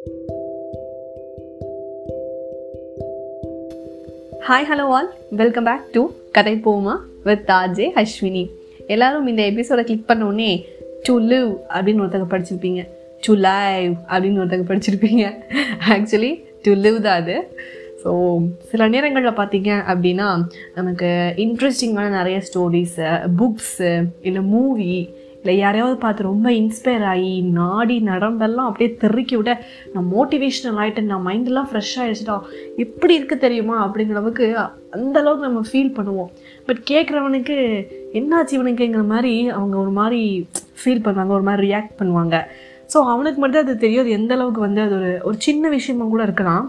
Hi hello all welcome back to கதை போமா with ஆஜே Ashwini எல்லாரும் இந்த எபிசோட கிளிக் பண்ண உடனே டு லிவ் அப்படின்னு ஒருத்தங்க படிச்சிருப்பீங்க. டு லைவ் அப்படின்னு ஒருத்தங்க படிச்சிருப்பீங்க. ஆக்சுவலி டு லிவ் தான் அது. ஸோ சில நேரங்களில் பார்த்தீங்க அப்படின்னா நமக்கு இன்ட்ரெஸ்டிங்கான நிறைய ஸ்டோரிஸு புக்ஸு இல்லை மூவி இல்லை யாரையாவது பார்த்து ரொம்ப இன்ஸ்பயர் ஆகி நாடி நரம்பெல்லாம் அப்படியே தெருக்கி விட நான் மோட்டிவேஷ்னல் ஆகிட்டேன் நான் மைண்டெல்லாம் ஃப்ரெஷ் ஆகிடுச்சிட்டா எப்படி இருக்குது தெரியுமா? அப்படிங்கிற அளவுக்கு அந்தளவுக்கு நம்ம ஃபீல் பண்ணுவோம். பட் கேட்குறவனுக்கு என்னாச்சு இவனுக்குங்கிற மாதிரி அவங்க ஒரு மாதிரி ஃபீல் பண்ணுவாங்க ஒரு மாதிரி ரியாக்ட் பண்ணுவாங்க. ஸோ அவனுக்கு மட்டும் அது தெரியும் அது எந்த அளவுக்கு வந்து அது ஒரு ஒரு சின்ன விஷயமா கூட இருக்கலாம்.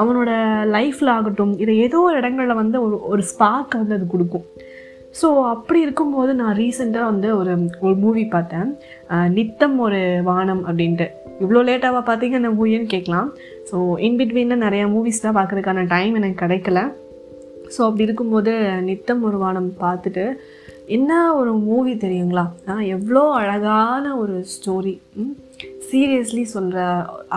அவனோட லைஃப்பில் ஆகட்டும் இதை ஏதோ ஒரு இடங்களில் வந்து ஒரு ஒரு ஸ்பார்க் வந்து அது கொடுக்கும். ஸோ அப்படி இருக்கும்போது நான் ரீசெண்டாக வந்து ஒரு ஒரு மூவி பார்த்தேன். நித்தம் ஒரு வானம் அப்படின்ட்டு. இவ்வளோ லேட்டாக பார்த்தீங்க? அந்த மூவின்னு கேட்கலாம்? ஸோ இன்பிட்வீனில் நிறையா மூவிஸ் தான் பார்க்குறதுக்கான டைம் எனக்கு கிடைக்கல. ஸோ அப்படி இருக்கும்போது நித்தம் ஒரு வானம் பார்த்துட்டு என்ன ஒரு மூவி தெரியுங்களா? நான் எவ்வளோ அழகான ஒரு ஸ்டோரி சீரியஸ்லி சொல்கிற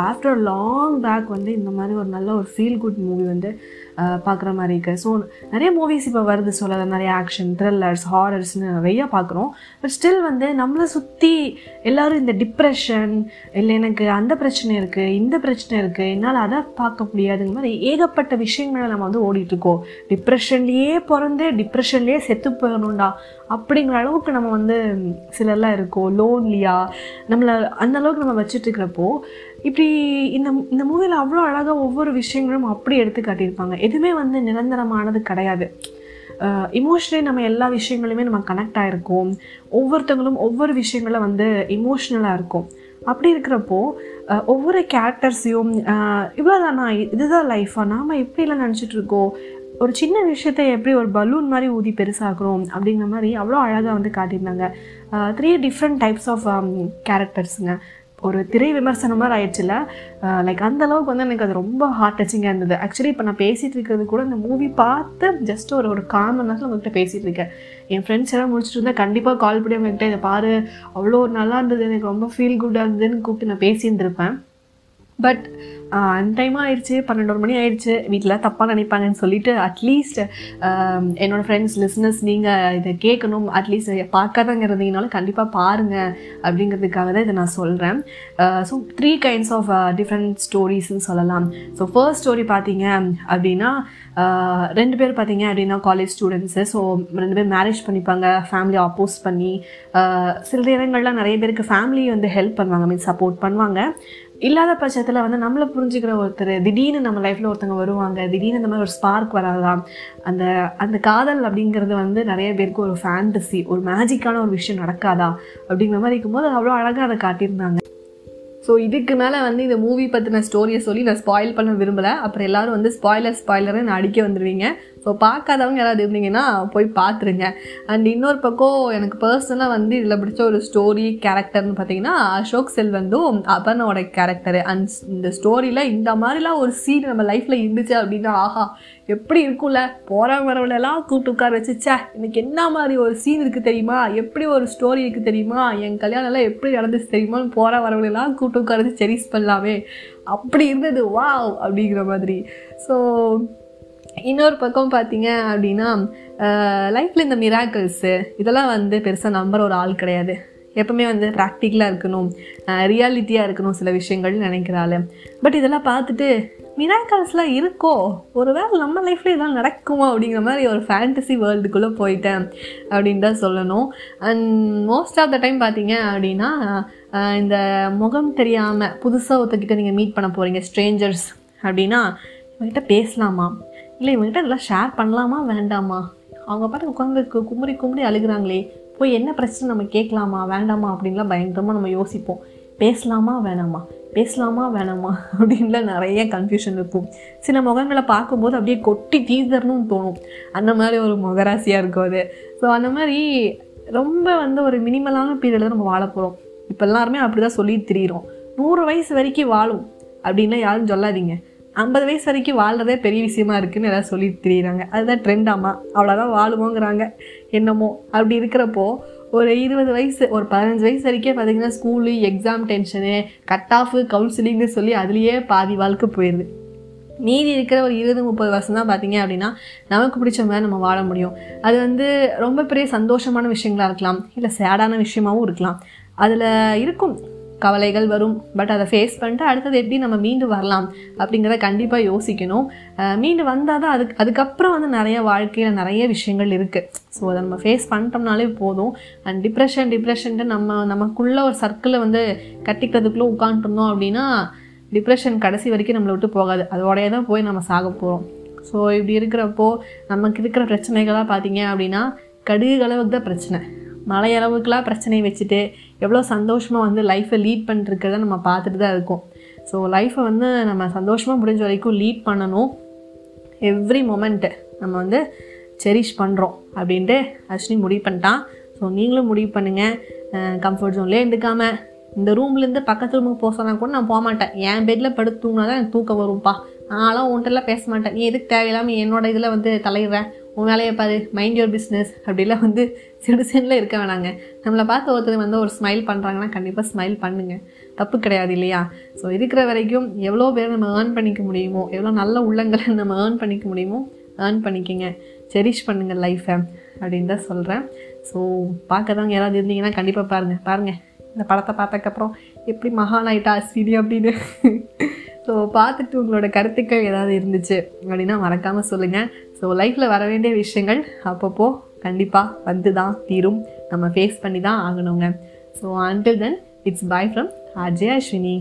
ஆஃப்டர் லாங் பேக் வந்து இந்த மாதிரி ஒரு நல்ல ஒரு ஃபீல் குட் மூவி வந்து பார்க்குற மாதிரி இருக்குது ஸோ நிறைய மூவிஸ் இப்போ வருது சொல்ல நிறைய ஆக்ஷன் த்ரில்லர்ஸ் ஹாரர்ஸ்னு நிறைய பார்க்குறோம். பட் ஸ்டில் வந்து நம்மளை சுற்றி எல்லோரும் இந்த டிப்ரெஷன் இல்லை எனக்கு அந்த பிரச்சனை இருக்குது இந்த பிரச்சனை இருக்குது என்னால் அதை பார்க்க முடியாதுங்க மாதிரி ஏகப்பட்ட விஷயங்களை நம்ம வந்து ஓடிட்டுருக்கோம் டிப்ரெஷன்லேயே பிறந்து டிப்ரெஷன்லேயே செத்து போகணும்டா அப்படிங்கிற அளவுக்கு நம்ம வந்து சிலர்லாம் இருக்கோம். லோன்லியா நம்மளை அந்த அளவுக்கு நம்ம வச்சுட்டு இருக்கிறப்போ இப்படி இந்த இந்த மூவியில் அவ்வளோ அழகாக ஒவ்வொரு விஷயங்களும் அப்படி எடுத்து காட்டியிருப்பாங்க. எதுவுமே வந்து நிரந்தரமானது கிடையாது. இமோஷ்னலி நம்ம எல்லா விஷயங்களுமே நம்ம கனெக்ட் ஆகிருக்கோம் ஒவ்வொருத்தங்களும் ஒவ்வொரு விஷயங்கள வந்து இமோஷ்னலாக இருக்கும். அப்படி இருக்கிறப்போ ஒவ்வொரு கேரக்டர்ஸையும் இவ்வளோதானா இதுதான் லைஃபா நாம் இப்படிலாம் நினச்சிட்டு இருக்கோம். ஒரு சின்ன விஷயத்தை எப்படி ஒரு பலூன் மாதிரி ஊதி பெருசாகிறோம் அப்படிங்கிற மாதிரி அவ்வளோ அழகாக வந்து காட்டியிருந்தாங்க. த்ரீ டிஃப்ரெண்ட் டைப்ஸ் ஆஃப் கேரக்டர்ஸுங்க ஒரு திரை விமர்சனம் மாதிரி ஆயிடுச்சுல? லைக் அந்த அளவுக்கு வந்து எனக்கு அது ரொம்ப ஹார்ட் டச்சிங்காக இருந்தது. ஆக்சுவலி இப்போ நான் பேசிகிட்டு இருக்கிறது கூட இந்த மூவி பார்த்து ஜஸ்ட் ஒரு ஒரு கால் மணி நேரத்தில் உங்கள்கிட்ட பேசிகிட்டு இருக்கேன். என் ஃப்ரெண்ட்ஸ் எல்லாம் முடிச்சுட்டு இருந்தால் கண்டிப்பாக கால் பண்ணி அவங்ககிட்ட இதை பாரு அவ்வளோ நல்லா இருந்தது எனக்கு ரொம்ப ஃபீல் குட்டாக இருந்ததுன்னு கூப்பிட்டு நான் பேசியிருந்திருப்பேன். பட் அந்த டைம் ஆயிடுச்சு பன்னெண்டு மணி ஆயிடுச்சு. வீட்டில் தப்பாக நினைப்பாங்கன்னு சொல்லிட்டு அட்லீஸ்ட் என்னோடய ஃப்ரெண்ட்ஸ் லிஸ்னஸ் நீங்கள் இதை கேட்கணும். அட்லீஸ்ட் பார்க்காதங்க இருந்தீங்கனாலும் கண்டிப்பாக பாருங்கள் அப்படிங்கிறதுக்காக தான் இதை நான் சொல்கிறேன் so three kinds of different ஸ்டோரிஸ்ன்னு சொல்லலாம். ஸோ ஃபர்ஸ்ட் ஸ்டோரி பார்த்தீங்க அப்படின்னா ரெண்டு பேர் பார்த்தீங்க அப்படின்னா காலேஜ் ஸ்டூடெண்ட்ஸு ஸோ ரெண்டு பேர் மேரேஜ் பண்ணிப்பாங்க ஃபேமிலி ஆப்போஸ் பண்ணி சில நேரங்கள்லாம் நிறைய பேருக்கு ஃபேமிலி வந்து ஹெல்ப் பண்ணுவாங்க மீன்ஸ் சப்போர்ட் பண்ணுவாங்க. இல்லாத பட்சத்தில் வந்து நம்மளை புரிஞ்சுக்கிற ஒருத்தர் திடீர்னு நம்ம லைஃப்பில் ஒருத்தவங்க வருவாங்க திடீர்னு இந்த மாதிரி ஒரு ஸ்பார்க் வராதா? அந்த அந்த காதல் அப்படிங்கிறது வந்து நிறைய பேருக்கு ஒரு ஃபேண்டசி ஒரு மேஜிக்கான ஒரு விஷயம் நடக்காதா? அப்படிங்கிற மாதிரி இருக்கும்போது அவ்வளோ அழகாக அதை காட்டியிருந்தாங்க. ஸோ இதுக்கு மேலே வந்து இந்த மூவி பற்றின ஸ்டோரியை சொல்லி நான் ஸ்பாயில் பண்ண விரும்பலை. அப்புறம் எல்லோரும் வந்து ஸ்பாய்லர் ஸ்பாய்லரை நான் அடிக்க வந்துடுவீங்க ஸோ பார்க்காதவங்க யாராவது இருந்தீங்கன்னா போய் பார்த்துருங்க. அண்ட் இன்னொரு பக்கம் எனக்கு பர்சனலாக வந்து இதில் பிடிச்ச ஒரு ஸ்டோரி கேரக்டர்னு பார்த்தீங்கன்னா அசோக் செல்வந்தும் அபர்ணோட கேரக்டர் அண்ட் இந்த ஸ்டோரியில் இந்த மாதிரிலாம் ஒரு சீன் நம்ம லைஃப்பில் இருந்துச்சு அப்படின்னா ஆஹா எப்படி இருக்கும்ல? போகிறவங்க வரவங்களெல்லாம் கூப்பிட்டு உட்கார வச்சுச்சே. எனக்கு என்ன மாதிரி ஒரு சீன் இருக்குது தெரியுமா? எப்படி ஒரு ஸ்டோரி இருக்குது தெரியுமா? என் கல்யாணம்லாம் எப்படி நடந்துச்சு தெரியுமான்னு போகிற வரவங்களெல்லாம் கூப்பிட்டு உட்கார வச்சு செரிஸ் பண்ணலாமே. அப்படி இருந்தது வா அப்படிங்கிற மாதிரி. ஸோ இன்னொரு பக்கம் பார்த்தீங்க அப்படின்னா லைஃப்பில் இந்த மிராக்கிள்ஸு இதெல்லாம் வந்து பெருசாக நம்புற ஒரு ஆள் கிடையாது. எப்பவுமே வந்து ப்ராக்டிக்கலாக இருக்கணும். ரியாலிட்டியாக இருக்கணும் சில விஷயங்கள்னு நினைக்கிறாள். பட் இதெல்லாம் பார்த்துட்டு மிராக்கல்ஸ்லாம் இருக்கோ? ஒரு வேளை நம்ம லைஃப்பில் இதெல்லாம் நடக்குமா அப்படிங்கிற மாதிரி ஒரு ஃபேண்டசி வேர்ல்டுக்குள்ளே போயிட்டேன் அப்படின்னு தான் சொல்லணும். And most of the time பார்த்தீங்க அப்படின்னா இந்த முகம் தெரியாமல் புதுசாக ஒருத்தக்கிட்ட நீங்கள் மீட் பண்ண போகிறீங்க ஸ்ட்ரேஞ்சர்ஸ் அப்படின்னா இவங்ககிட்ட பேசலாமா? இல்லை இவங்ககிட்ட இதெல்லாம் ஷேர் பண்ணலாமா? வேண்டாமா? அவங்க பாட்டு உட்காந்து குமுறி குமுறி அழுகிறாங்களே. போய் என்ன பிரச்சனை நம்ம கேட்கலாமா? வேண்டாமா? அப்படின்லாம் பயங்கரமாக நம்ம யோசிப்போம். பேசலாமா? வேணாமா? பேசலாமா? வேணாமா? அப்படின்லாம் நிறைய கன்ஃபியூஷன் இருக்கும். சில முகங்களை பார்க்கும்போது அப்படியே கொட்டி தீர்தரணும்னு தோணும். அந்த மாதிரி ஒரு முகராசியாக இருக்கும் அது. ஸோ அந்த மாதிரி ரொம்ப வந்து ஒரு மினிமலான பீரியடில் நம்ம வாழ போகிறோம் இப்போ எல்லாருமே அப்படி தான் சொல்லி திரியிறோம். நூறு வயசு வரைக்கும் வாழும். அப்படின்லாம் யாரும் சொல்லாதீங்க. ஐம்பது வயசு வரைக்கும் வாழ்றதே பெரிய விஷயமா இருக்குன்னு எல்லாம் சொல்லி தெரியுறாங்க. அதுதான் ட்ரெண்டாமா அவ்வளோதான் வாழுவோங்கிறாங்க. என்னமோ. அப்படி இருக்கிறப்போ ஒரு இருபது வயசு ஒரு பதினஞ்சு வயசு வரைக்கும் பார்த்தீங்கன்னா school exam tension cut off கவுன்சிலிங்னு சொல்லி அதுலேயே பாதி வாழ்க்கை போயிடுது மீதி இருக்கிற ஒரு இருபது முப்பது வருஷம் தான் பார்த்தீங்க அப்படின்னா நமக்கு பிடிச்ச மாதிரி நம்ம வாழ முடியும். அது வந்து ரொம்ப பெரிய சந்தோஷமான விஷயங்களாக இருக்கலாம். இல்லை சேடான விஷயமாவும் இருக்கலாம். அதில் இருக்கும். கவலைகள் வரும். பட் அதை ஃபேஸ் பண்ணிட்டு அடுத்தது எப்படி நம்ம மீண்டு வரலாம் அப்படிங்கிறத கண்டிப்பாக யோசிக்கணும். மீண்டு வந்தால் தான் அதுக்கு அதுக்கப்புறம் வந்து நிறைய வாழ்க்கையில் நிறைய விஷயங்கள் இருக்குது ஸோ அதை நம்ம ஃபேஸ் பண்ணிட்டோம்னாலே போதும். அண்ட் டிப்ரெஷன் டிப்ரெஷன்ட்டு நம்ம நமக்குள்ளே ஒரு சர்க்கிளை வந்து கட்டிக்கிறதுக்குள்ளே உட்காந்துருந்தோம் அப்படின்னா டிப்ரெஷன் கடைசி வரைக்கும் நம்மளை விட்டு போகாது. அதோடய தான் போய் நம்ம சாக போகிறோம் ஸோ இப்படி இருக்கிறப்போ நமக்கு இருக்கிற பிரச்சனைகளாக பார்த்தீங்க அப்படின்னா கடுகு அளவுக்கு தான் பிரச்சனை. மலையளவுக்குலாம் பிரச்சனையை வச்சுட்டு எவ்வளோ சந்தோஷமாக வந்து லைஃப்பை லீட் பண்ணிருக்கிறத நம்ம பார்த்துட்டு தான் இருக்கோம். ஸோ லைஃப்பை வந்து நம்ம சந்தோஷமாக முடிஞ்ச வரைக்கும் லீட் பண்ணணும். எவ்ரி மொமெண்ட்டு நம்ம வந்து செரிஷ் பண்ணுறோம் அப்படின்ட்டு அஸ்வினி முடிவு பண்ணிட்டான். ஸோ நீங்களும் முடிவு பண்ணுங்கள் கம்ஃபர்ட் ஜோன்லேயே இருந்துக்காமல் இந்த ரூம்லேருந்து பக்கத்து ரூமுக்கு போக சொன்னால் கூட நான் போக மாட்டேன் என் பெட்டில் படுத்து தூங்கினா தான் எனக்கு தூக்கம் வரும்ப்பா நான்லாம் உன்ட்டெல்லாம் பேச மாட்டேன். நீ எதுக்கு தேவையில்லாமல் என்னோட இதில் வந்து தலையிடுறேன் உன் வேலையை பாரு மைண்ட் யோர் பிஸ்னஸ் அப்படிலாம் வந்து சிடுசனில் இருக்க வேணாங்க. நம்மளை பார்த்து ஒருத்தர் வந்து ஒரு ஸ்மைல் பண்ணுறாங்கன்னா கண்டிப்பாக ஸ்மைல் பண்ணுங்க. தப்பு கிடையாது இல்லையா? ஸோ இருக்கிற வரைக்கும் எவ்வளோ பேர் நம்ம ஏர்ன் பண்ணிக்க முடியுமோ எவ்வளோ நல்ல உள்ளங்களை நம்ம ஏர்ன் பண்ணிக்க முடியுமோ ஏர்ன் பண்ணிக்கங்க. செரிஷ் பண்ணுங்கள் லைஃப்பை அப்படின்னு தான் சொல்கிறேன் ஸோ பார்க்க தான் யாராவது இருந்தீங்கன்னா கண்டிப்பாக பாருங்கள் பாருங்கள் இந்த படத்தை பார்த்ததுக்கப்புறம் எப்படி மகான் ஆயிட்டா அஸ்வினி அப்படின்னு. ஸோ பார்த்துட்டு உங்களோட கருத்துக்கள் ஏதாவது இருந்துச்சு அப்படின்னா மறக்காமல் சொல்லுங்கள் ஸோ லைஃப்பில் வர வேண்டிய விஷயங்கள் அப்பப்போ கண்டிப்பாக வந்து தான் தீரும். நம்ம ஃபேஸ் பண்ணி தான் ஆகணுங்க so until then it's bye from Ajay Ashwini